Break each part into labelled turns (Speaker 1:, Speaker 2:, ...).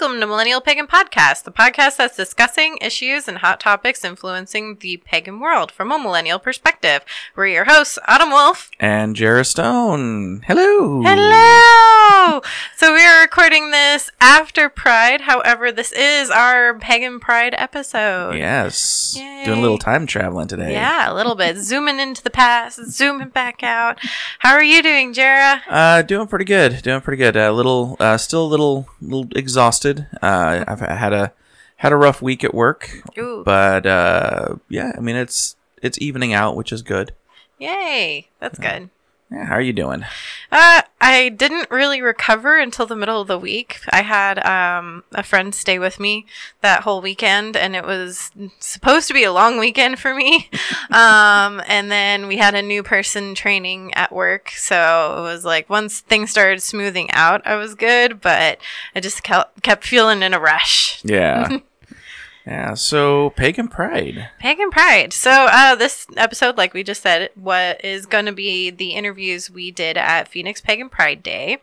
Speaker 1: Welcome to Millennial Pagan Podcast, the podcast that's discussing issues and hot topics influencing the pagan world from a millennial perspective. We're your hosts, Autumn Wolf.
Speaker 2: And Jarrah Stone. Hello.
Speaker 1: Hello! So we are recording this after Pride. However, this is our Pagan Pride episode.
Speaker 2: Yes.
Speaker 1: Yay.
Speaker 2: Doing a little time traveling today.
Speaker 1: Yeah, a little bit. Zooming into the past, zooming back out. How are you doing, Jarrah?
Speaker 2: Uh, doing pretty good. Doing pretty good. A little, uh, still a little, little exhausted. Uh, I've had a had a rough week at work,
Speaker 1: Ooh.
Speaker 2: but uh, yeah, I mean it's it's evening out, which is good.
Speaker 1: Yay. That's good.
Speaker 2: Yeah, how are you doing?
Speaker 1: Uh, I didn't really recover until the middle of the week. I had um, a friend stay with me that whole weekend, and it was supposed to be a long weekend for me. um, and then we had a new person training at work, so it was like once things started smoothing out, I was good, but I just kept kept feeling in a rush.
Speaker 2: Yeah. yeah. So pagan pride.
Speaker 1: Pagan Pride. So, uh, this episode, like we just said, what is going to be the interviews we did at Phoenix Pagan Pride Day.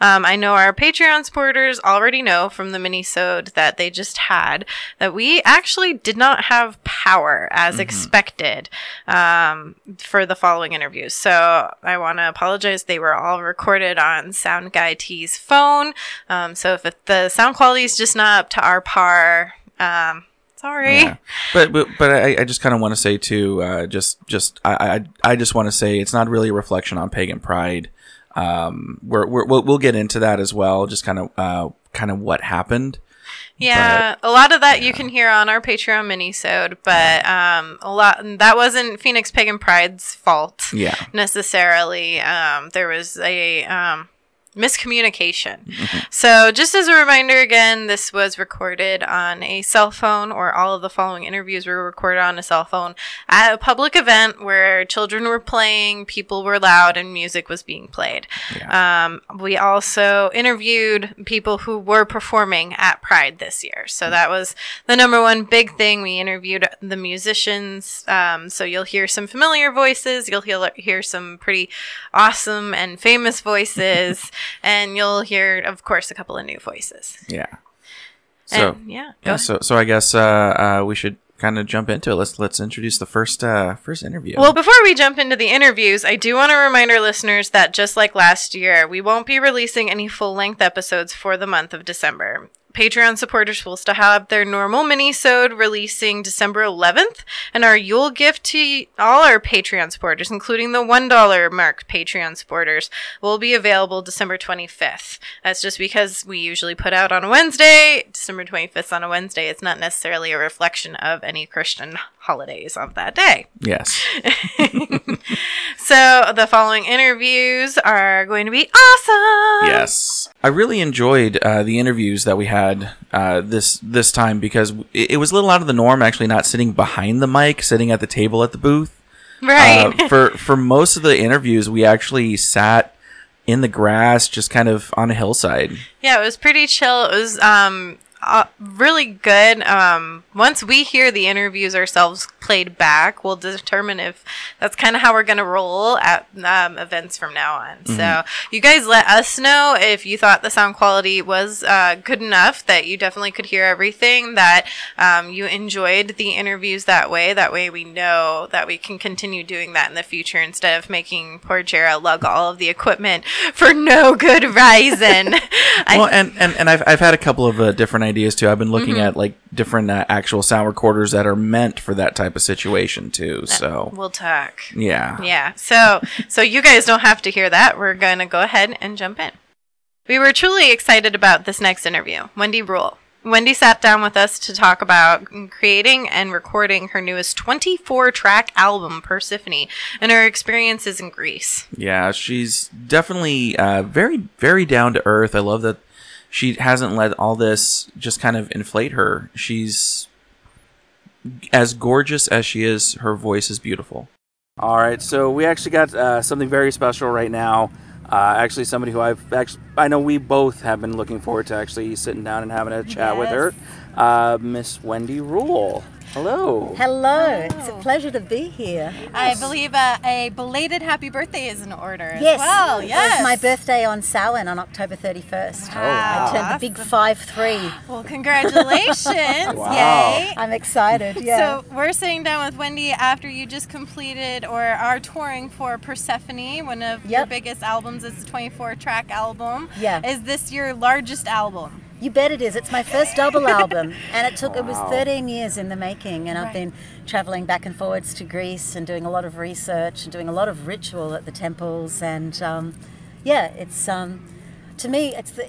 Speaker 1: Um, I know our Patreon supporters already know from the minisode that they just had that we actually did not have power as expected um, for the following interviews. So, I want to apologize. They were all recorded on Sound Guy T's phone. Um, so, if the sound quality is just not up to our par, um, sorry.
Speaker 2: Yeah. But but but I, I just kind of want to say too, uh, just just I I, I just want to say it's not really a reflection on pagan pride. Um, we're, we're we'll, we'll get into that as well. Just kind of uh kind of what happened.
Speaker 1: Yeah, a lot of that you can hear on our Patreon minisode, but um, a lot that wasn't Phoenix Pagan Pride's fault
Speaker 2: Yeah.
Speaker 1: necessarily. Um, there was a um, miscommunication. So, just as a reminder, again, this was recorded on a cell phone, or all of the following interviews were recorded on a cell phone at a public event where children were playing, people were loud, and music was being played. Um, we also interviewed people who were performing at Pride this year. So that was the number one big thing. We interviewed the musicians. Um, so you'll hear some familiar voices. You'll hear, hear some pretty awesome and famous voices. and you'll hear, of course, a couple of new voices.
Speaker 2: Yeah. So
Speaker 1: and, yeah.
Speaker 2: yeah.
Speaker 1: ahead.
Speaker 2: So so I guess uh, uh we should kind of jump into it. Let's let's introduce the first uh first interview.
Speaker 1: Well, before we jump into the interviews, I do want to remind our listeners that just like last year, we won't be releasing any full length episodes for the month of December. Patreon supporters will still have their normal mini-sode releasing December 11th, and our Yule gift to all our Patreon supporters, including the $1 mark Patreon supporters, will be available December 25th. That's just because we usually put out on a Wednesday. December 25th on a Wednesday. It's not necessarily a reflection of any Christian holidays of that day.
Speaker 2: yes.
Speaker 1: So the following interviews are going to be awesome.
Speaker 2: Yes. I really enjoyed uh, the interviews that we had uh, this this time because it, it was a little out of the norm. Actually, not sitting behind the mic, sitting at the table at the booth.
Speaker 1: Right.
Speaker 2: Uh, for for most of the interviews, we actually sat in the grass, just kind of on a hillside.
Speaker 1: yeah, it was pretty chill. It was um uh, really good. Um, once we hear the interviews ourselves played back, we'll determine if that's kind of how we're going to roll at um, events from now on. So you guys let us know if you thought the sound quality was uh, good enough that you definitely could hear everything, that um, you enjoyed the interviews that way. That way we know that we can continue doing that in the future instead of making poor Jarrah lug all of the equipment for no good reason.
Speaker 2: Well, and, and, and I've, I've had a couple of uh, different ideas too. I've been looking
Speaker 1: Mm-hmm.
Speaker 2: at like different uh, actual sound recorders that are meant for that type of situation too. So
Speaker 1: We'll talk.
Speaker 2: yeah,
Speaker 1: Yeah. So so you guys don't have to hear that. We're gonna go ahead and jump in. We were truly excited about this next interview. Wendy Rule. Wendy sat down with us to talk about creating and recording her newest 24 track album, Persephone, and her experiences in Greece.
Speaker 2: yeah. She's definitely uh, very very down to earth. I love that she hasn't let all this just kind of inflate her. She's as gorgeous as she is. Her voice is beautiful.
Speaker 3: All right, so we actually got uh, something very special right now. Uh, actually, somebody who I've actually
Speaker 2: I know we both have been looking forward to actually sitting down and having a chat with her. Uh, Miss Wendy Rule. Hello.
Speaker 3: Hello. It's a pleasure to be here.
Speaker 1: I believe uh, a belated happy birthday is in order
Speaker 3: Yes.
Speaker 1: as well.
Speaker 3: It
Speaker 1: Yes.
Speaker 3: was my birthday on Samhain on October 31st.
Speaker 1: Wow.
Speaker 3: I turned the big 5-3.
Speaker 1: Well, congratulations.
Speaker 2: Wow.
Speaker 1: Yay.
Speaker 3: I'm excited. Yeah.
Speaker 1: So we're sitting down with Wendy after you just completed or are touring for Persephone, one of your biggest albums. It's a 24 track album.
Speaker 3: Yeah.
Speaker 1: Is this your largest album?
Speaker 3: You bet it is. It's my first double album, and it took it was 13 years in the making. And I've been traveling back and forwards to Greece and doing a lot of research and doing a lot of ritual at the temples. And um, yeah, it's um, to me, it's the.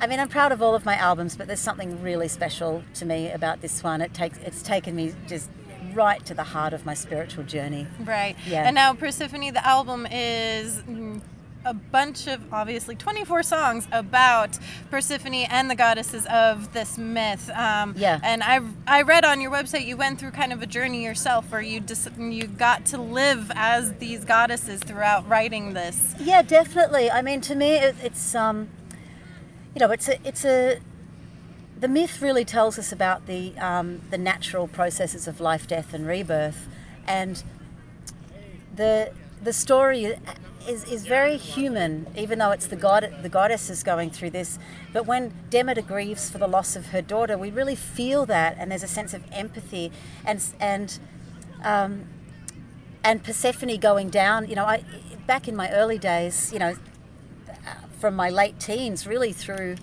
Speaker 3: I mean, I'm proud of all of my albums, but there's something really special to me about this one. It takes it's taken me just right to the heart of my spiritual journey.
Speaker 1: Right.
Speaker 3: Yeah.
Speaker 1: And now Persephone, the album is mm, a bunch of obviously 24 songs about Persephone and the goddesses of this myth. Um,
Speaker 3: Yeah.
Speaker 1: And I I read on your website you went through kind of a journey yourself where you dis- you got to live as these goddesses throughout writing this.
Speaker 3: Yeah, definitely. I mean, to me, it, it's um, you know, it's a it's a the myth really tells us about the um, the natural processes of life, death, and rebirth, and the the story is, is very human, even though it's the god the goddess is going through this. But when Demeter grieves for the loss of her daughter, we really feel that, and there's a sense of empathy, and and um, and Persephone going down. You know, I back in my early days, you know, from my late teens, really through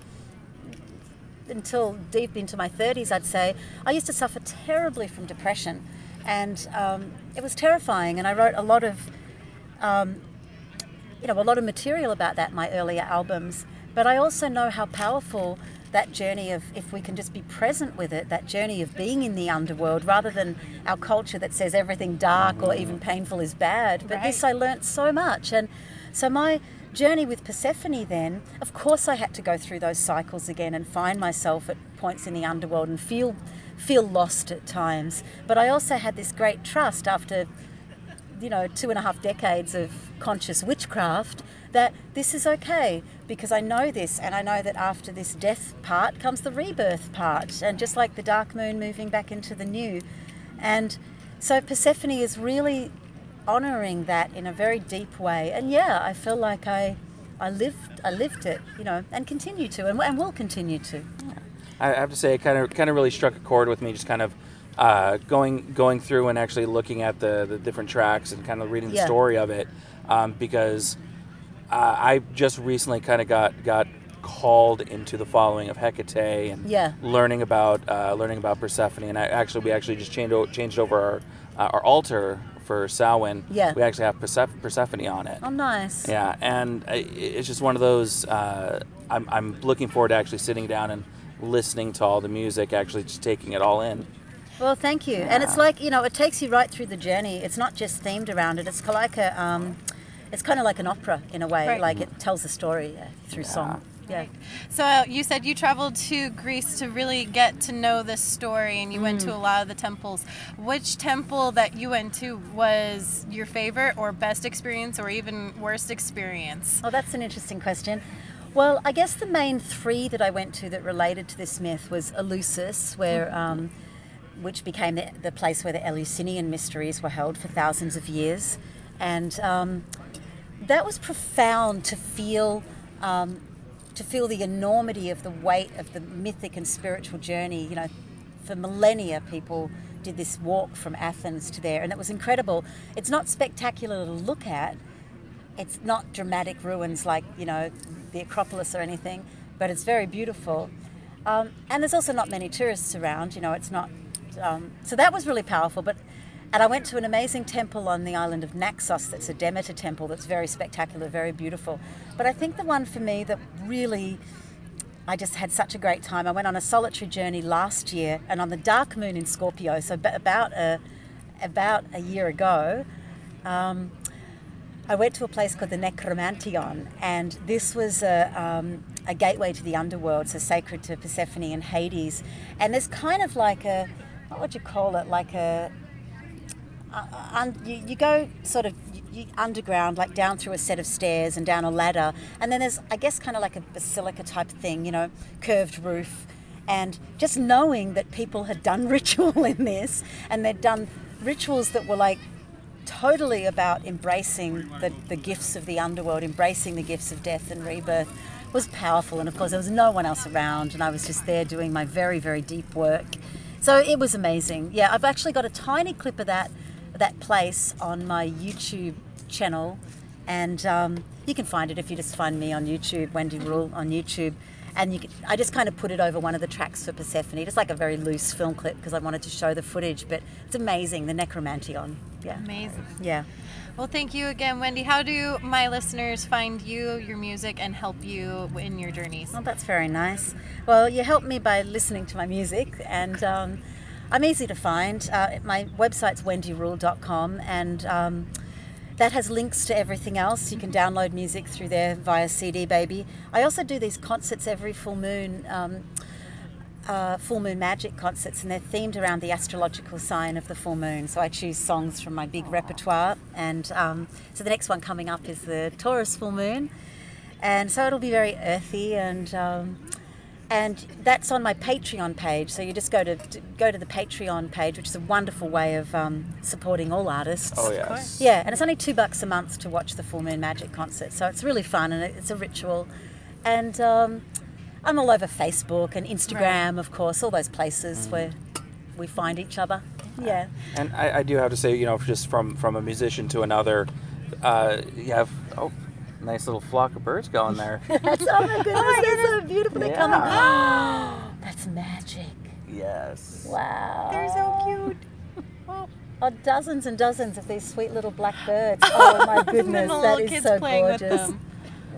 Speaker 3: until deep into my 30s, I'd say, I used to suffer terribly from depression. And um, it was terrifying. And I wrote a lot of, um, you know, a lot of material about that in my earlier albums. But I also know how powerful that journey of, if we can just be present with it, that journey of being in the underworld rather than our culture that says everything dark or even painful is bad. But this I learnt so much. And so my journey with Persephone then, of course I had to go through those cycles again and find myself at points in the underworld and feel feel lost at times. But I also had this great trust after you know, two and a half decades of conscious witchcraft, that this is okay because I know this and I know that after this death part comes the rebirth part, and just like the dark moon moving back into the new. And so Persephone is really honoring that in a very deep way. And yeah, I feel like I. I lived, I lived it, you know, and continue to, and, and will continue to.
Speaker 2: I have to say, it kind of kind of really struck a chord with me. Just kind of uh, going going through and actually looking at the the different tracks and kind of reading the
Speaker 3: Yeah.
Speaker 2: story of it, um, because uh, I just recently kind of got got called into the following of Hecate and
Speaker 3: Yeah.
Speaker 2: learning about uh, learning about Persephone. And I actually we actually just changed o- changed over our uh, our altar for Samhain.
Speaker 3: Yeah.
Speaker 2: we actually have Perseph- Persephone on it.
Speaker 3: Oh, nice.
Speaker 2: Yeah, and I- it's just one of those. Uh, I'm, I'm looking forward to actually sitting down and listening to all the music, actually just taking it all in.
Speaker 3: Well, thank you. And it's like you know, it takes you right through the journey. It's not just themed around it. It's like a, um, it's kind of like an opera in a way.
Speaker 1: Right.
Speaker 3: Like it tells the story uh, through song. Yeah.
Speaker 1: So uh, you said you traveled to Greece to really get to know this story, and you went
Speaker 3: Mm.
Speaker 1: to a lot of the temples. Which temple that you went to was your favorite, or best experience, or even worst experience?
Speaker 3: Oh, that's an interesting question. Well, I guess the main three that I went to that related to this myth was Eleusis, where, um, which became the, the place where the Eleusinian mysteries were held for thousands of years, and um, that was profound to feel. Um, to feel the enormity of the weight of the mythic and spiritual journey. You know, for millennia, people did this walk from Athens to there, and it was incredible. It's not spectacular to look at, it's not dramatic ruins like you know the Acropolis or anything, but it's very beautiful. Um, and there's also not many tourists around. You know, it's not. Um, so that was really powerful. But and I went to an amazing temple on the island of Naxos. That's a Demeter temple. That's very spectacular, very beautiful. But I think the one for me that really I just had such a great time. I went on a solitary journey last year, and on the dark moon in Scorpio, so about a about a year ago, um, I went to a place called the Necromanteion, and this was a, um, a gateway to the underworld, so sacred to Persephone and Hades. And there's kind of like a, what would you call it, like a, uh, un, you, you go sort of you, underground, like down through a set of stairs and down a ladder. And then there's, I guess, kind of like a basilica type thing, you know, curved roof. And just knowing that people had done ritual in this and they'd done rituals that were like totally about embracing the, the gifts of the underworld, embracing the gifts of death and rebirth was powerful. And of course, there was no one else around, and I was just there doing my very, very deep work. So it was amazing. Yeah, I've actually got a tiny clip of that that place on my YouTube channel, and um, you can find it if you just find me on YouTube, Wendy Rule on YouTube. And you can, I just kind of put it over one of the tracks for Persephone, just like a very loose film clip because I wanted to show the footage. But it's amazing, the Necromanteion. Yeah.
Speaker 1: Amazing.
Speaker 3: Yeah.
Speaker 1: Well, thank you again, Wendy. How do my listeners find you, your music, and help you in your journeys?
Speaker 3: Well, that's very nice. Well, you help me by listening to my music, and um, I'm easy to find. Uh, my website's wendyrule.com, and um, that has links to everything else. You can download music through there via CD Baby. I also do these concerts every full moon. Um, uh, full moon magic concerts, and they're themed around the astrological sign of the full moon. So I choose songs from my big repertoire, and um, so the next one coming up is the Taurus full moon, and so it'll be very earthy and. Um, and that's on my Patreon page. So you just go to, to, go to the Patreon page, which is a wonderful way of um, supporting all artists.
Speaker 4: Oh yes.
Speaker 3: Yeah, and it's only two bucks a month to watch the Full Moon Magic concert, so it's really fun and it's a ritual. And um, I'm all over Facebook and Instagram, right. of course, all those places mm. where we find each other. Yeah.
Speaker 4: And I, I, do have to say, you know, just from from a musician to another, uh, you have oh nice little flock of birds going there.
Speaker 3: that's, oh my goodness, oh they're so beautiful. They're coming. that's magic.
Speaker 4: Yes.
Speaker 3: Wow.
Speaker 1: They're so cute.
Speaker 3: Oh, dozens and dozens of these sweet little black birds. Oh my goodness, that is so gorgeous. Oh, kids playing with them.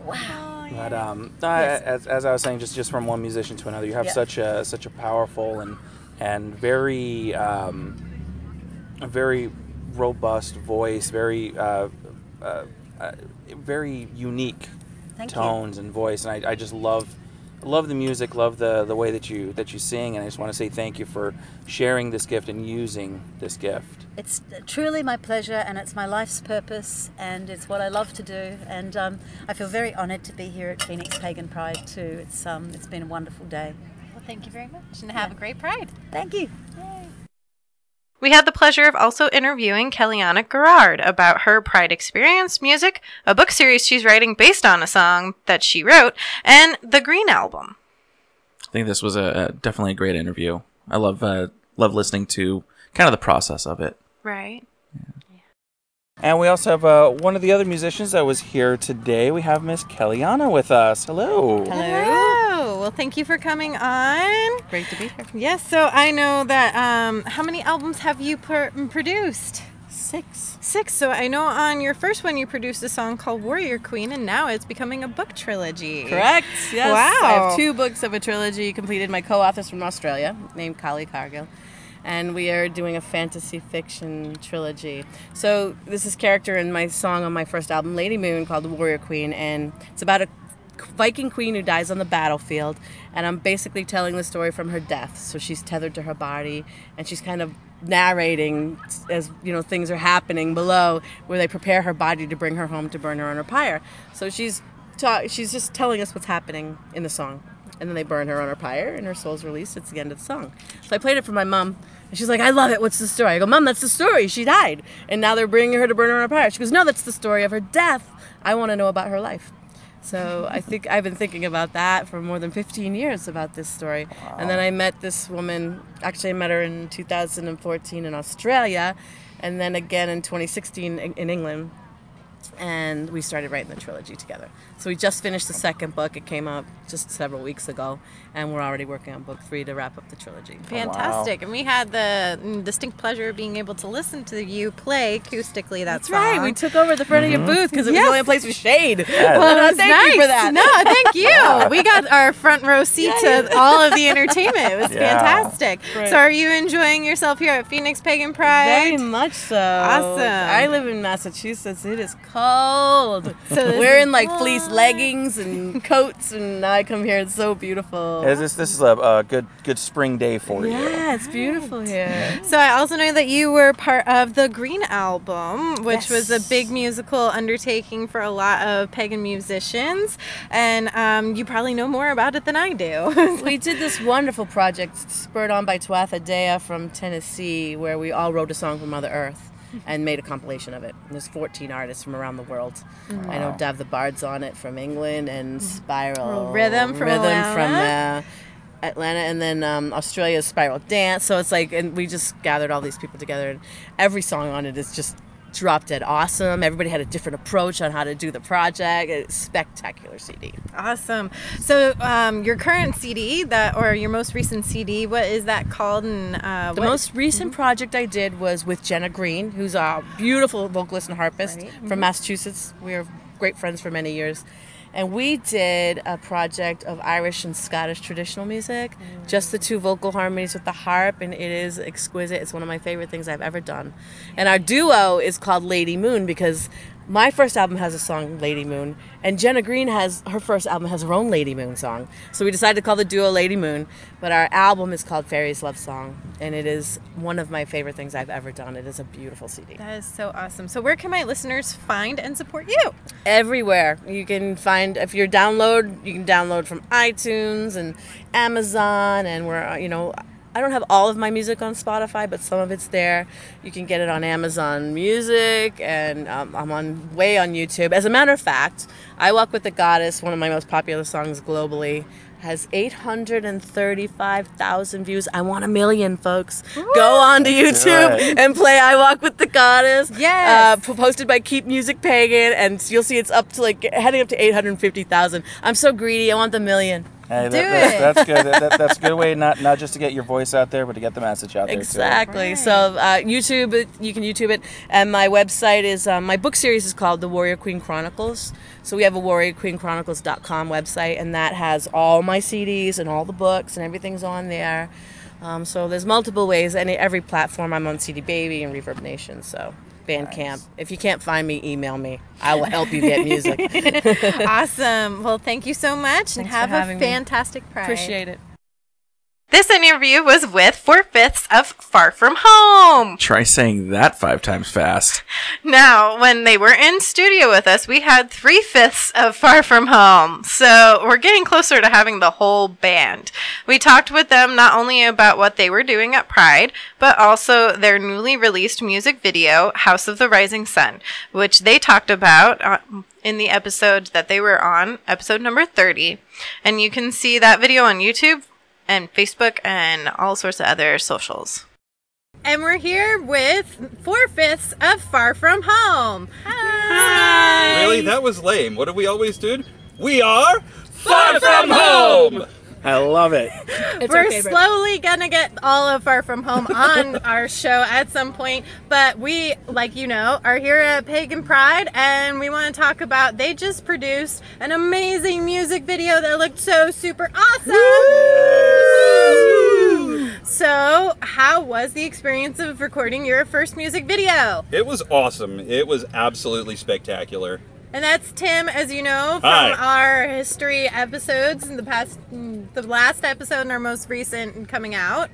Speaker 3: Wow.
Speaker 4: But um, yes. as, as I was saying, just, just from one musician to another, you have such a such a powerful and and very um, a very robust voice, very uh, uh, uh, very unique
Speaker 3: Thank
Speaker 4: tones
Speaker 3: you.
Speaker 4: and voice, and I, I just love love the music, love the the way that you that you sing, and I just want to say thank you for sharing this gift and using this gift.
Speaker 3: It's truly my pleasure, and it's my life's purpose, and it's what I love to do, and um, I feel very honoured to be here at Phoenix Pagan Pride too. It's um, it's been a wonderful day.
Speaker 1: Well, thank you very much, and have yeah. a great Pride.
Speaker 3: Thank you.
Speaker 1: We had the pleasure of also interviewing Kellianna Gerard about her Pride Experience music, a book series she's writing based on a song that she wrote, and the Green Album.
Speaker 2: I think this was a, a definitely a great interview. I love uh, love listening to kind of the process of it.
Speaker 1: Right.
Speaker 4: And we also have uh, one of the other musicians that was here today. We have Miss Kellianna with us. Hello.
Speaker 1: Hello. Well, thank you for coming on.
Speaker 5: Great to be here.
Speaker 1: Yes. So I know that. Um, how many albums have you produced?
Speaker 5: Six.
Speaker 1: Six. So I know on your first one you produced a song called Warrior Queen, and now it's becoming a book trilogy.
Speaker 5: Correct. Yes.
Speaker 1: Wow.
Speaker 5: I have two books of a trilogy completed. My co-authors from Australia, named Kali Cargill and we are doing a fantasy fiction trilogy. So this is character in my song on my first album, Lady Moon, called The Warrior Queen, and it's about a Viking queen who dies on the battlefield, and I'm basically telling the story from her death. So she's tethered to her body, and she's kind of narrating as you know things are happening below, where they prepare her body to bring her home to burn her on her pyre. So she's ta- she's just telling us what's happening in the song and then they burn her on her pyre, and her soul's released. It's the end of the song. So I played it for my mom, and she's like, "I love it. What's the story?" I go, "Mom, that's the story. She died, and now they're bringing her to burn her on her pyre." She goes, "No, that's the story of her death. I want to know about her life." So I think I've been thinking about that for more than 15 years about this story. Wow. And then I met this woman. Actually, I met her in 2014 in Australia, and then again in 2016 in England and we started writing the trilogy together. So we just finished the second book. It came out just several weeks ago, and we're already working on book three to wrap up the trilogy.
Speaker 1: Fantastic! Oh, wow. And we had the distinct pleasure of being able to listen to you play acoustically. That's,
Speaker 5: that's right. We took over the front mm-hmm. of your booth because it yes. was the only place with shade.
Speaker 1: Yes. Well, thank nice. you for that. No, thank you. we got our front row seat yeah, to all of the entertainment. It was yeah. fantastic. Great. So, are you enjoying yourself here at Phoenix Pagan Pride?
Speaker 5: Very much so.
Speaker 1: Awesome.
Speaker 5: I live in Massachusetts. It is cold.
Speaker 1: So this
Speaker 5: We're in like fleece leggings and coats, and I come here. It's so beautiful.
Speaker 4: Is this this is a, a good good spring day for you?
Speaker 5: yeah, it's beautiful here.
Speaker 1: So I also know that you were part of the Green album, which was a big musical undertaking for a lot of pagan musicians, and um, you probably know more about it than I do.
Speaker 5: we did this wonderful project spurred on by Tuatha Dea from Tennessee, where we all wrote a song for Mother Earth and made a compilation of it. And there's 14 artists from around the world. I know Damh the Bard's on it from England and Spiral
Speaker 1: Rhythm from
Speaker 5: Rhythm from
Speaker 1: Atlanta.
Speaker 5: uh, Atlanta, and then um, Australia's Spiral Dance. So it's like, and we just gathered all these people together, and every song on it is just drop dead awesome. Everybody had a different approach on how to do the project. It's spectacular CD.
Speaker 1: awesome. So um, your current CD, that or your most recent CD, what is that called? And uh,
Speaker 5: The
Speaker 1: what-
Speaker 5: most recent project I did was with Jenna Green, who's a beautiful vocalist and harpist
Speaker 1: Right.
Speaker 5: from Massachusetts. We were great friends for many years. And we did a project of Irish and Scottish traditional music, just the two vocal harmonies with the harp, and it is exquisite. It's one of my favorite things I've ever done. And our duo is called Lady Moon because my first album has a song Lady Moon, and Jenna Green has her first album has her own Lady Moon song. So we decided to call the duo Lady Moon, but our album is called Fairy's Love Song, and it is one of my favorite things I've ever done. It is a beautiful CD.
Speaker 1: That is so awesome. So where can my listeners find and support you?
Speaker 5: Everywhere you can find if you're download, you can download from iTunes and Amazon, and we're uh, you know. I don't have all of my music on Spotify, but some of it's there. You can get it on Amazon Music, and um, I'm on way on YouTube. As a matter of fact, "I Walk with the Goddess," one of my most popular songs globally, has 835,000 views. I want a million, folks. Go on to YouTube
Speaker 4: it.
Speaker 5: and play "I Walk with the Goddess."
Speaker 1: Yes.
Speaker 5: Uh, posted by Keep Music Pagan, and you'll see it's up to like heading up to 850,000. I'm so greedy. I want the million.
Speaker 4: Hey,
Speaker 1: Do
Speaker 4: that, that's,
Speaker 1: it.
Speaker 4: that's good. That, that- that's a good way not not just to get your voice out there, but to get the message out there. too.
Speaker 5: Exactly.
Speaker 1: Right.
Speaker 5: So uh, YouTube, you can YouTube it, and my website is um, my book series is called The Warrior Queen Chronicles. So we have a warriorqueenchronicles.com website, and that has all my CDs and all the books and everything's on there. Um, so there's multiple ways, and every platform I'm on CD Baby and Reverb Nation. So Bandcamp. If you can't find me, email me. I will help you get music.
Speaker 1: awesome. Well, thank you so much, and
Speaker 5: Thanks for
Speaker 1: have a
Speaker 5: having me.
Speaker 1: fantastic Pride.
Speaker 5: Appreciate it.
Speaker 1: This interview was with Four Fifths of Far From Home.
Speaker 2: Try saying that five times fast.
Speaker 1: Now, when they were in studio with us, we had three fifths of Far From Home. So we're getting closer to having the whole band. We talked with them not only about what they were doing at Pride, but also their newly released music video, House of the Rising Sun, which they talked about. Uh, in the episode that they were on, episode number 30. And you can see that video on YouTube and Facebook and all sorts of other socials. And we're here with four fifths of Far From Home. Hi.
Speaker 6: Really? That was lame. What do we always do? We are far from home.
Speaker 4: I love it.
Speaker 1: We're slowly gonna get all of Far From Home on our show at some point, but we, like you know, are here at Pagan Pride, and we want to talk about. They just produced an amazing music video that looked so super awesome. So, how was the experience of recording your first music video?
Speaker 6: It was awesome. It was absolutely spectacular.
Speaker 1: And that's Tim, as you know, from
Speaker 6: Hi.
Speaker 1: our history episodes in the past, the last episode and our most recent coming out.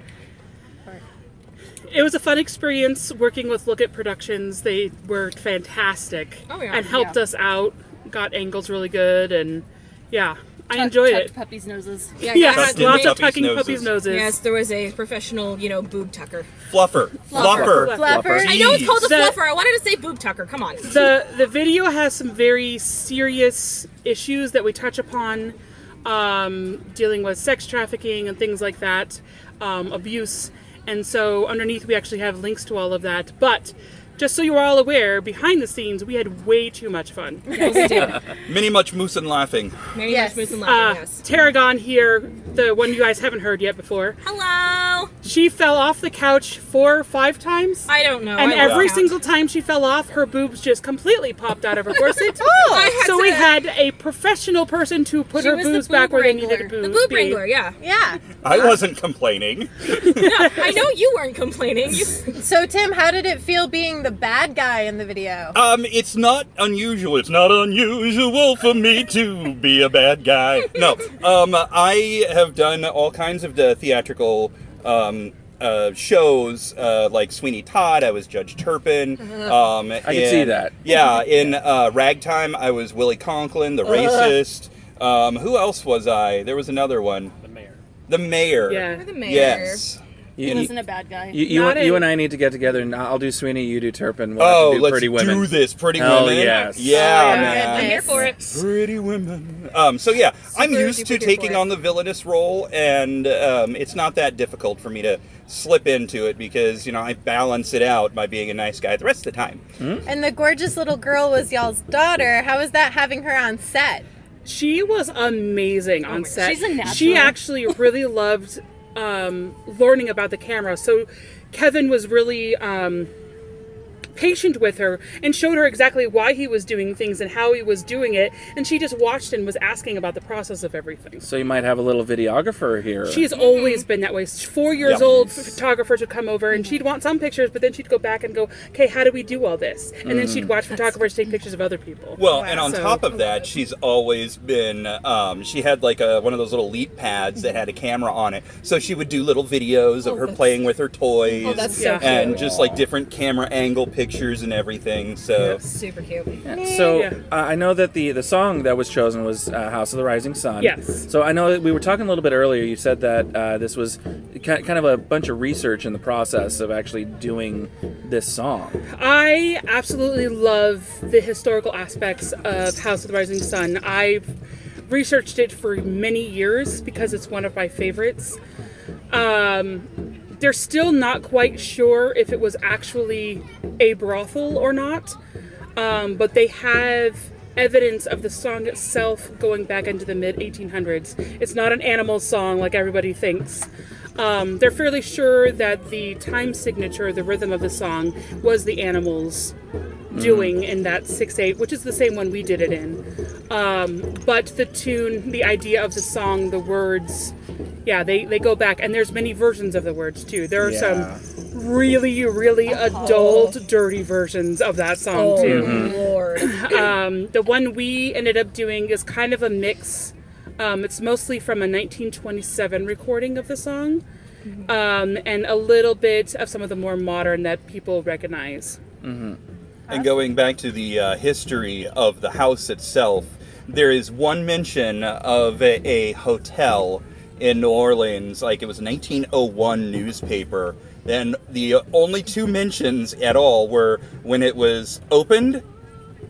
Speaker 7: It was a fun experience working with Look At Productions. They were fantastic
Speaker 8: Oh, yeah.
Speaker 7: and helped
Speaker 8: Yeah.
Speaker 7: us out. Got angles really good, and yeah, I enjoyed
Speaker 8: Tucked
Speaker 7: it.
Speaker 8: Puppies' noses. Yeah,
Speaker 7: Yes,
Speaker 8: guys,
Speaker 6: Tucked in
Speaker 7: lots
Speaker 6: the
Speaker 7: of
Speaker 6: puppies'
Speaker 7: tucking
Speaker 6: noses.
Speaker 7: puppies' noses.
Speaker 8: Yes, there was a professional, you know, boob tucker.
Speaker 6: Fluffer. Fluffer.
Speaker 1: Fluffer.
Speaker 8: I know it's called a
Speaker 7: The-
Speaker 8: fluffer. I wanted to say boob tucker. Come on.
Speaker 7: the the video has some very serious issues that we touch upon, um, dealing with sex trafficking and things like that, um, abuse, and so underneath we actually have links to all of that. But just so you're all aware, behind the scenes we had way too much fun.
Speaker 8: Yes, we did.
Speaker 6: Many much moose and laughing.
Speaker 8: Mary
Speaker 1: Yes.
Speaker 8: yes. and
Speaker 7: Uh,
Speaker 8: laughing. Yes.
Speaker 7: Tarragon here, the one you guys haven't heard yet before.
Speaker 8: Hello.
Speaker 7: She fell off the couch four or five times.
Speaker 8: I don't know.
Speaker 7: and
Speaker 8: I
Speaker 7: every
Speaker 8: count.
Speaker 7: single time she fell off, her boobs just completely popped out of her corset.
Speaker 8: I had
Speaker 7: so
Speaker 8: to-
Speaker 7: we had a professional person to put
Speaker 8: She
Speaker 7: her
Speaker 8: was the
Speaker 7: boobs back
Speaker 8: boob
Speaker 7: where they needed
Speaker 8: to
Speaker 7: to
Speaker 8: The
Speaker 7: boob
Speaker 8: boob
Speaker 7: be.
Speaker 8: wrangler, yeah.
Speaker 1: Yeah.
Speaker 6: I wasn't complaining.
Speaker 8: no, I know you weren't complaining. You,
Speaker 1: So Tim, how did it feel being the bad guy in the video?
Speaker 6: Um, it's not unusual. It's not unusual for me to be a bad guy. No, um, I have done all kinds of the theatrical um, uh, shows, uh, like Sweeney Todd. I was Judge Turpin. Um, I
Speaker 2: can see that.
Speaker 6: Yeah, in uh, Ragtime, I was Willie Conklin, the racist. Um, who else was I? There was another one. The mayor. The mayor.
Speaker 7: Yeah.
Speaker 8: the mayor.
Speaker 6: Yes.
Speaker 2: You,
Speaker 5: wasn't a bad guy.
Speaker 2: you, you,
Speaker 7: Not
Speaker 2: you and I need to get together, and I'll do Sweeney, you do Turpin. We'll
Speaker 6: Oh,
Speaker 2: have to do
Speaker 6: let's
Speaker 2: Pretty Women.
Speaker 6: do this. Pretty
Speaker 2: Hell
Speaker 6: Women.
Speaker 2: yes.
Speaker 6: Yeah,
Speaker 1: Oh,
Speaker 6: man.
Speaker 8: I'm here for it.
Speaker 6: Pretty women. Um, so yeah, I'm used to taking on the villainous role, and um, it's not that difficult for me to slip into it because you know I balance it out by being a nice guy the rest of the time.
Speaker 1: And the gorgeous little girl was y'all's daughter. How was that having her on set?
Speaker 7: She was amazing on set.
Speaker 5: she's a natural.
Speaker 7: She actually really loved um, learning about the camera. So Kevin was really um, patient with her and showed her exactly why he was doing things and how he was doing it. And she just watched and was asking about the process of everything.
Speaker 2: So you might have a little videographer here.
Speaker 7: She's always been that way. Four years
Speaker 6: Yeah.
Speaker 7: old, photographers would come over and she'd want some pictures, but then she'd go back and go, "Okay, how do we do all this?" And then she'd watch photographers take pictures of other people.
Speaker 6: Well, and on
Speaker 7: So-
Speaker 6: top of that, she's always been. Um, she had like a one of those little leap pads that had a camera on it, so she would do little videos of her playing with her toys,
Speaker 8: Oh, that's so
Speaker 6: and
Speaker 8: cute.
Speaker 6: just like different camera angle pictures and everything. So
Speaker 8: Super cute.
Speaker 2: So
Speaker 7: Yeah.
Speaker 2: uh, I know that the the song that was chosen was uh, "House of the Rising Sun."
Speaker 7: Yes.
Speaker 2: So I know that we were talking a little bit earlier. You said that uh, this was ki- kind of a bunch of research in the process of actually doing this song.
Speaker 7: I absolutely love the historical aspects of House of the Rising Sun. I've researched it for many years because it's one of my favorites. Um, they're still not quite sure if it was actually a brothel or not, um, but they have evidence of the song itself going back into the mid 1800s. It's not an animal song like everybody thinks. Um, they're fairly sure that the time signature, the rhythm of the song, was the animals doing in that 6 8, which is the same one we did it in. Um, but the tune, the idea of the song, the words, yeah, they, they go back, and there's many versions of the words too. There are
Speaker 2: Yeah.
Speaker 7: some really, really adult, dirty versions of that song
Speaker 8: Oh,
Speaker 7: too.
Speaker 8: Lord.
Speaker 7: Um, the one we ended up doing is kind of a mix. Um, it's mostly from a 1927 recording of the song, um, and a little bit of some of the more modern that people recognize.
Speaker 6: And going back to the uh, history of the house itself, there is one mention of a, a hotel in New Orleans, like it was a 1901 newspaper. And the uh, only two mentions at all were when it was opened,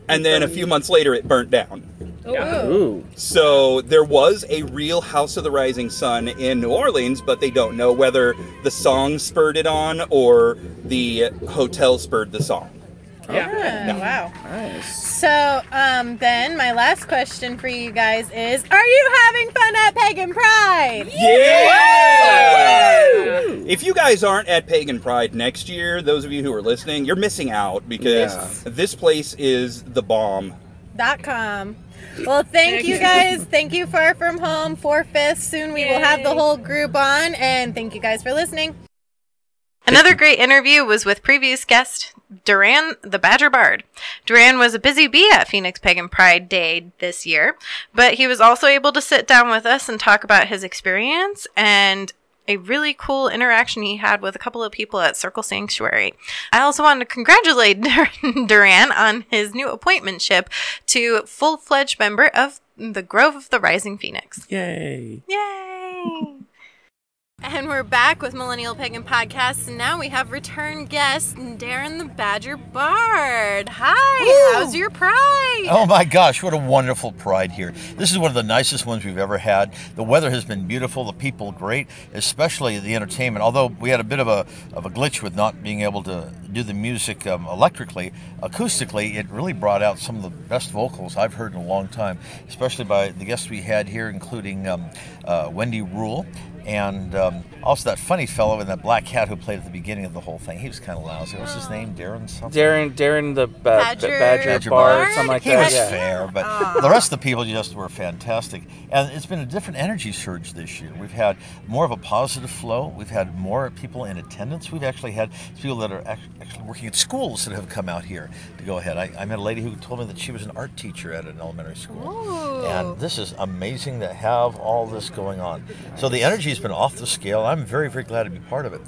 Speaker 6: and then a few months later it burnt down.
Speaker 2: Oh, Ooh.
Speaker 6: So there was a real House of the Rising Sun in New Orleans, but they don't know whether the song spurred it on or the hotel spurred the song.
Speaker 7: Yeah.
Speaker 1: Oh, wow.
Speaker 2: Nice.
Speaker 1: So, um, then my last question for you guys is: Are you having fun at Pagan Pride?
Speaker 6: Yeah! If you guys aren't at Pagan Pride next year, those of you who are listening, you're missing out because
Speaker 2: Yeah.
Speaker 6: this place is the bomb.
Speaker 1: Dot com. Well, thank you guys. Thank you, Far From Home, Four Fifths. Soon we will have the whole group on, and thank you guys for listening. Another great interview was with previous guest Darren the Badger Bard. Darren was a busy bee at Phoenix Pagan Pride Day this year, but he was also able to sit down with us and talk about his experience and a really cool interaction he had with a couple of people at Circle Sanctuary. I also wanted to congratulate Darren on his new appointmentship to full-fledged member of the Grove of the Rising Phoenix.
Speaker 2: Yay.
Speaker 1: Yay! And we're back with Millennial Pagan Podcast, and now we have return guest Darren the Badger Bard. Hi, how's your pride?
Speaker 9: Oh my gosh, what a wonderful pride here. This is one of the nicest ones we've ever had. The weather has been beautiful, the people great, especially the entertainment. Although we had a bit of a, of a glitch with not being able to do the music um, electrically, acoustically, it really brought out some of the best vocals I've heard in a long time, especially by the guests we had here, including um, uh, Wendy Rule and um, also that funny fellow in that black hat who played at the beginning of the whole thing. He was kind of lousy. What's his oh. name? Darren something.
Speaker 4: Darren, Darren the uh, ba-
Speaker 1: Badger-
Speaker 4: Badger,
Speaker 9: Badger
Speaker 4: Bard,
Speaker 1: Bard?
Speaker 4: something like
Speaker 9: He
Speaker 4: that.
Speaker 9: He was
Speaker 4: yeah.
Speaker 9: fair, but the rest of the people just were fantastic. And it's been a different energy surge this year. We've had more of a positive flow. We've had more people in attendance. We've actually had people that are actually working at schools that have come out here to go ahead. I, I met a lady who told me that she was an art teacher at an elementary school. And this is amazing to have all this going on. So the energy has been off the scale. I'm very, very glad to be part of it.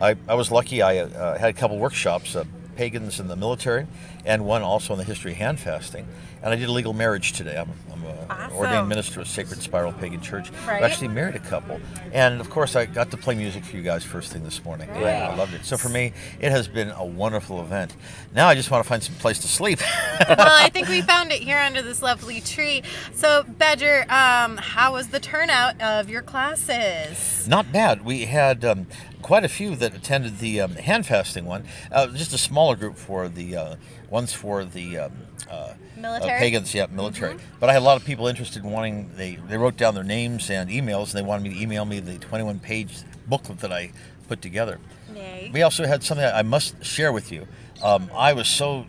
Speaker 9: I, I was lucky. I uh, had a couple workshops, uh, pagans in the military, and one also on the history of hand fasting. And I did a legal marriage today. I'm, I'm a, an
Speaker 1: Awesome.
Speaker 9: ordained minister of Sacred Spiral Pagan Church.
Speaker 1: Right.
Speaker 9: I actually married a couple. And of course, I got to play music for you guys first thing this morning.
Speaker 4: Yeah.
Speaker 9: I loved it. So for me, it has been a wonderful event. Now I just want to find some place to sleep.
Speaker 1: well, I think we found it here under this lovely tree. So, Badger, um, how was the turnout of your classes?
Speaker 9: Not bad. We had um, quite a few that attended the um, hand fasting one. Uh, just a smaller group for the uh, ones for the um, uh,
Speaker 1: Military?
Speaker 9: uh, pagans, yeah, military. But I had a lot of people interested in wanting. They they wrote down their names and emails, and they wanted me to email me the 21 page booklet that I put together.
Speaker 1: Yay.
Speaker 9: We also had something I must share with you. Um, I was so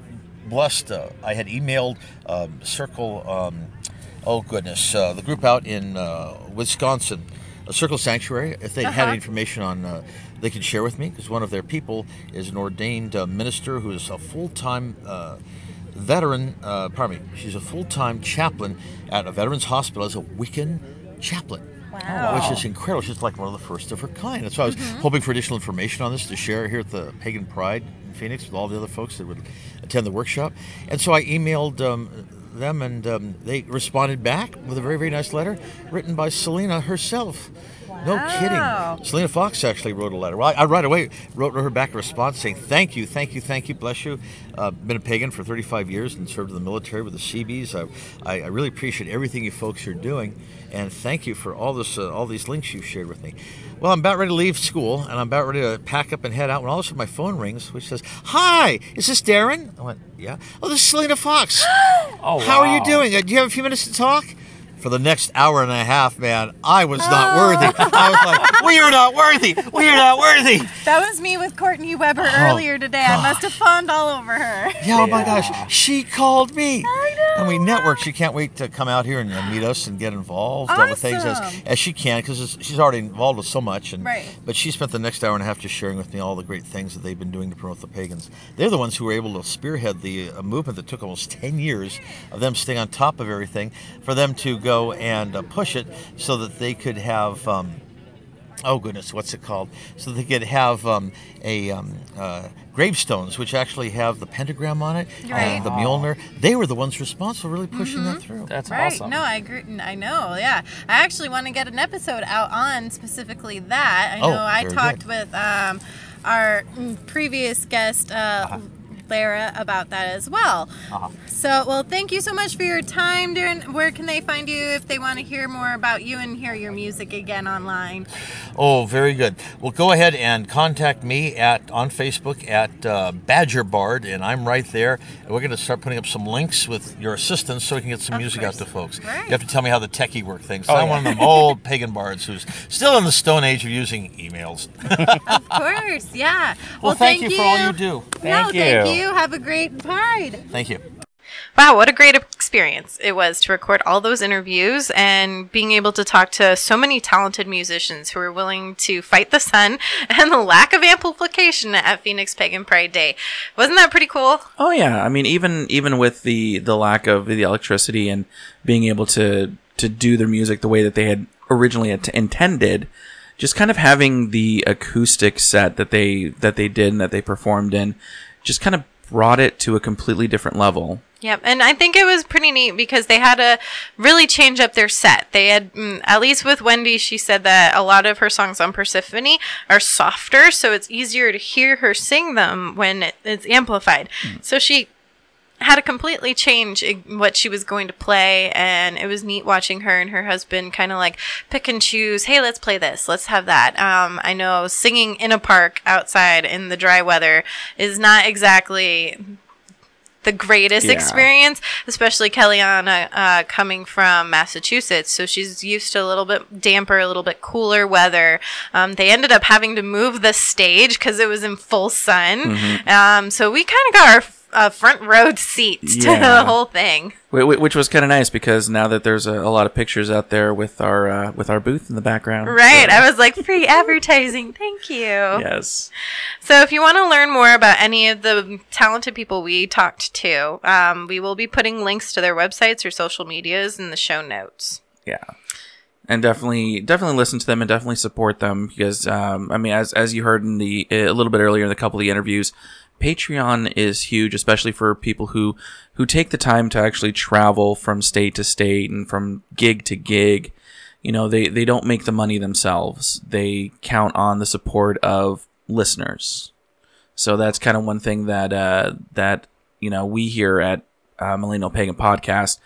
Speaker 9: blessed. Uh, I had emailed um, Circle. Um, oh goodness, uh, the group out in uh, Wisconsin, a Circle Sanctuary. If they had
Speaker 1: Uh-huh.
Speaker 9: any information on, uh, they could share with me because one of their people is an ordained uh, minister who is a full-time. Uh, Veteran, uh, pardon me, she's a full-time chaplain at a veterans hospital as a Wiccan chaplain
Speaker 1: Wow.
Speaker 9: which is incredible. She's like one of the first of her kind. And so I was hoping for additional information on this to share here at the Pagan Pride in Phoenix with all the other folks that would attend the workshop. And so I emailed um, them, and um, they responded back with a very, very nice letter written by Selena herself. No
Speaker 1: Wow.
Speaker 9: kidding. Selena Fox actually wrote a letter. Well, I, I right away wrote her back a response saying, "Thank you, thank you, thank you, bless you. Uh, been a pagan for 35 years and served in the military with the Seabees. I, I, I really appreciate everything you folks are doing, and thank you for all this, uh, all these links you've shared with me. Well, I'm about ready to leave school, and I'm about ready to pack up and head out when all of a sudden my phone rings, which says, "Hi, is this Darren?" I went, "Yeah." Oh, this is Selena Fox.
Speaker 4: Oh,
Speaker 9: How are you doing? Uh, do you have a few minutes to talk? For the next hour and a half, man, I was not worthy. I was like, we are not worthy. We are not worthy.
Speaker 1: That was me with Courtney Weber earlier today. I must have fawned all over her.
Speaker 9: Yeah, oh my gosh, she called me. And we network. She can't wait to come out here and meet us and get involved uh, with things as,
Speaker 1: Awesome.
Speaker 9: as she can because she's already involved with so much. And
Speaker 1: Right.
Speaker 9: but she spent the next hour and a half just sharing with me all the great things that they've been doing to promote the pagans. They're the ones who were able to spearhead the uh, movement that took almost ten years of them staying on top of everything for them to go and uh, push it so that they could have. Um, oh goodness, what's it called? So they could have um, a um, uh, gravestones, which actually have the pentagram on it,
Speaker 1: Right.
Speaker 9: and the Mjolnir. They were the ones responsible for really pushing that through.
Speaker 4: That's
Speaker 1: Right.
Speaker 4: awesome.
Speaker 1: No, I agree. I know. Yeah. I actually want to get an episode out on specifically that. I
Speaker 9: Oh,
Speaker 1: know I talked
Speaker 9: good.
Speaker 1: with um, our mm, previous guest, uh, Lara, about that as well. So, well, thank you so much for your time, Darren. Where can they find you if they want to hear more about you and hear your music again online?
Speaker 9: Oh, very good. Well, go ahead and contact me at on Facebook at uh, Badger Bard, and I'm right there. And we're going to start putting up some links with your assistance so we can get some
Speaker 1: Of
Speaker 9: music
Speaker 1: course.
Speaker 9: out to folks.
Speaker 1: Right.
Speaker 9: You have to tell me how the techie work things.
Speaker 4: Oh,
Speaker 9: I'm
Speaker 4: yeah.
Speaker 9: one of them old pagan bards who's still in the stone age of using emails.
Speaker 1: Of course, yeah.
Speaker 9: Well, thank, you for all you do.
Speaker 1: no,
Speaker 4: Thank
Speaker 1: thank
Speaker 4: you.
Speaker 1: You. Have a great Pride.
Speaker 9: Thank you.
Speaker 1: Wow, what a great experience it was to record all those interviews and being able to talk to so many talented musicians who were willing to fight the sun and the lack of amplification at Phoenix Pagan Pride Day. Wasn't that pretty cool?
Speaker 2: Oh yeah, I mean even even with the the lack of the electricity and being able to to do their music the way that they had originally int- intended, just kind of having the acoustic set that they that they did and that they performed in, just kind of brought it to a completely different level.
Speaker 1: Yep, and I think it was pretty neat because they had to really change up their set. They had, mm, at least with Wendy, she said that a lot of her songs on Persephone are softer, so it's easier to hear her sing them when it's amplified. So she had to completely change what she was going to play, and it was neat watching her and her husband kind of like pick and choose. Hey, let's play this. Let's have that. Um, I know singing in a park outside in the dry weather is not exactly the greatest
Speaker 2: Yeah.
Speaker 1: experience, especially Kellianna uh, coming from Massachusetts. So she's used to a little bit damper, a little bit cooler weather. Um, they ended up having to move the stage because it was in full sun.
Speaker 2: Mm-hmm.
Speaker 1: Um, so we kind of got our uh, front row seats to the whole thing.
Speaker 2: Wh- wh- which was kind of nice because now that there's a, a lot of pictures out there with our uh, with our booth in the background.
Speaker 1: Right.
Speaker 2: So-
Speaker 1: I was like, free advertising. Thank you.
Speaker 2: yes.
Speaker 1: So, if you want to learn more about any of the talented people we talked to, um, we will be putting links to their websites or social medias in the show notes.
Speaker 2: Yeah. And definitely, definitely listen to them and definitely support them because, um, I mean, as as you heard in the a little bit earlier in the couple of the interviews, Patreon is huge, especially for people who who take the time to actually travel from state to state and from gig to gig. You know, they they don't make the money themselves; they count on the support of listeners. So that's kind of one thing that uh, that you know we here at uh, Millennial Pagan Podcast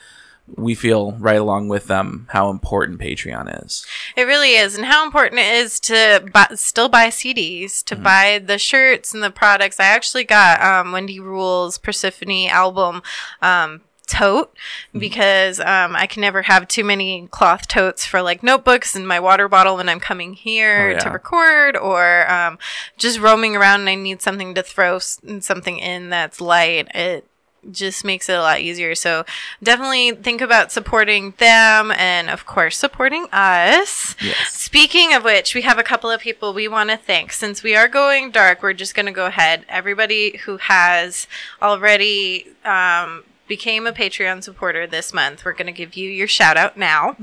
Speaker 2: we feel right along with them how important Patreon is.
Speaker 1: It really is, and how important it is to buy, still buy CDs, to buy the shirts and the products. I actually got um, Wendy Rule's Persephone album. Um, tote because um, I can never have too many cloth totes for like notebooks and my water bottle when I'm coming here
Speaker 2: Oh,
Speaker 1: to record or um, just roaming around and I need something to throw s- something in that's light. It just makes it a lot easier. So definitely think about supporting them and of course supporting us.
Speaker 2: Yes.
Speaker 1: Speaking of which, we have a couple of people we want to thank. Since we are going dark, we're just going to go ahead. Everybody who has already um, became a Patreon supporter this month, we're going to give you your shout out now.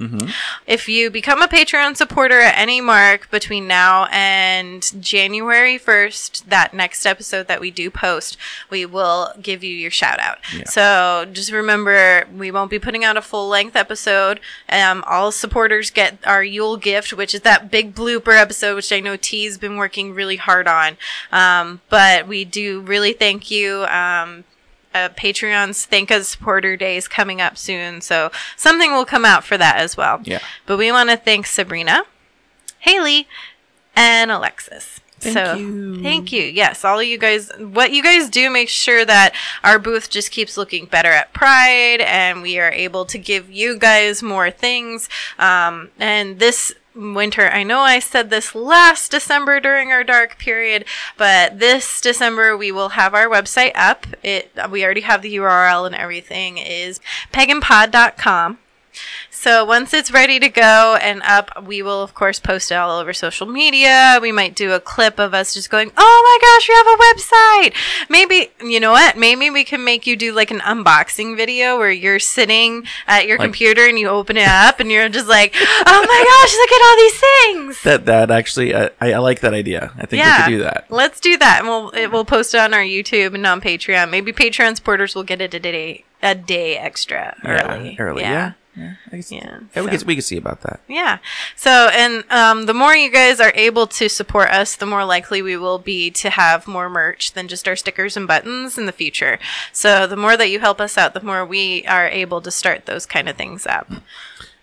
Speaker 1: If you become a Patreon supporter at any mark between now and January 1st, that next episode that we do post, we will give you your shout out. So just remember, we won't be putting out a full length episode. Um, all supporters get our Yule gift, which is that big blooper episode, which I know T's been working really hard on. Um, but we do really thank you. Um, uh, Patreon's Thank Us Supporter Day is coming up soon, so something will come out for that as well.
Speaker 2: Yeah.
Speaker 1: But we want to thank Sabrina, Haley, and Alexis.
Speaker 2: Thank
Speaker 1: so
Speaker 2: you.
Speaker 1: thank you. Yes, all of you guys, what you guys do makes sure that our booth just keeps looking better at Pride, and we are able to give you guys more things. Um, and this winter, I know I said this last December during our dark period, but this December we will have our website up. It we already have the URL and everything is paganpod.com. So once it's ready to go and up, we will of course post it all over social media. We might do a clip of us just going, "Oh my gosh, you have a website!" Maybe you know what? Maybe we can make you do like an unboxing video where you're sitting at your
Speaker 2: Like-
Speaker 1: computer and you open it up and you're just like, "Oh my gosh, look at all these things!"
Speaker 2: That that actually, I, I like that idea. I think we could do that.
Speaker 1: Let's do that, and we'll it, we'll post it on our YouTube and on Patreon. Maybe Patreon supporters will get it a day a day extra early.
Speaker 2: Yeah, early. Yeah. Yeah. I guess,
Speaker 1: Yeah,
Speaker 2: yeah, we
Speaker 1: so-
Speaker 2: could we could see about that.
Speaker 1: Yeah. So, and um, the more you guys are able to support us, the more likely we will be to have more merch than just our stickers and buttons in the future. So, the more that you help us out, the more we are able to start those kind of things up.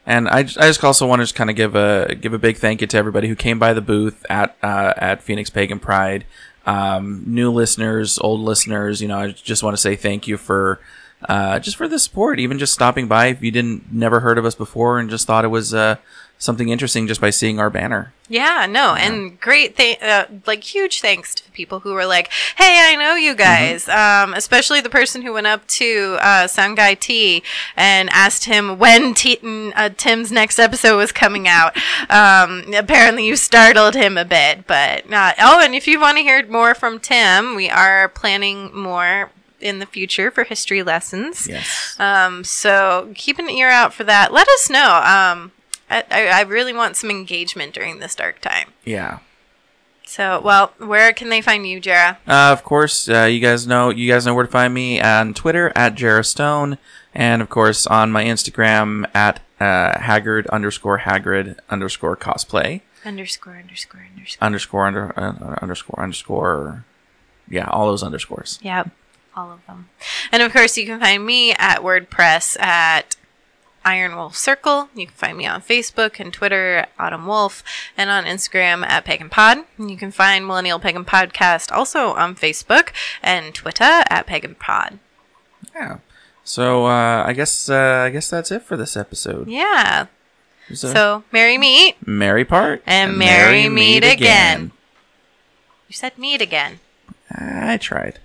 Speaker 2: And I, I just also want to just kind of give a give a big thank you to everybody who came by the booth at uh, at Phoenix Pagan Pride. Um, new listeners, old listeners, you know, I just want to say thank you for uh, just for the support. Even just stopping by if you didn't never heard of us before and just thought it was uh, something interesting just by seeing our banner.
Speaker 1: Yeah, no, and great, th- uh, like huge thanks to people who were like, "Hey, I know you guys." Um, especially the person who went up to uh, Sound Guy T and asked him when T- mm, uh, Tim's next episode was coming out. Um, apparently, you startled him a bit, but uh, oh, and if you want to hear more from Tim, we are planning more in the future for history lessons.
Speaker 2: Yes.
Speaker 1: Um, so keep an ear out for that. Let us know. Um, I, I, I really want some engagement during this dark time.
Speaker 2: Yeah.
Speaker 1: So, well, where can they find you, Jarrah?
Speaker 2: Uh, of course, uh, you guys know you guys know where to find me on Twitter at Jarrah Stone, and of course on my Instagram at uh, Haggard underscore Haggard underscore cosplay
Speaker 1: Underscore, underscore, underscore.
Speaker 2: underscore under uh, underscore underscore. Yeah, all those underscores.
Speaker 1: Yep, all of them. And of course, you can find me at WordPress at Iron Wolf Circle. You can find me on Facebook and Twitter at Autumn Wolf, and on Instagram at Pagan Pod. You can find Millennial Pagan Podcast also on Facebook and Twitter at Pagan Pod.
Speaker 2: Yeah. So uh, I guess uh, I guess that's it for this episode.
Speaker 1: Yeah.
Speaker 2: So,
Speaker 1: So, merry meet.
Speaker 2: merry part
Speaker 1: And merry meet again. You said meet again.
Speaker 2: I tried.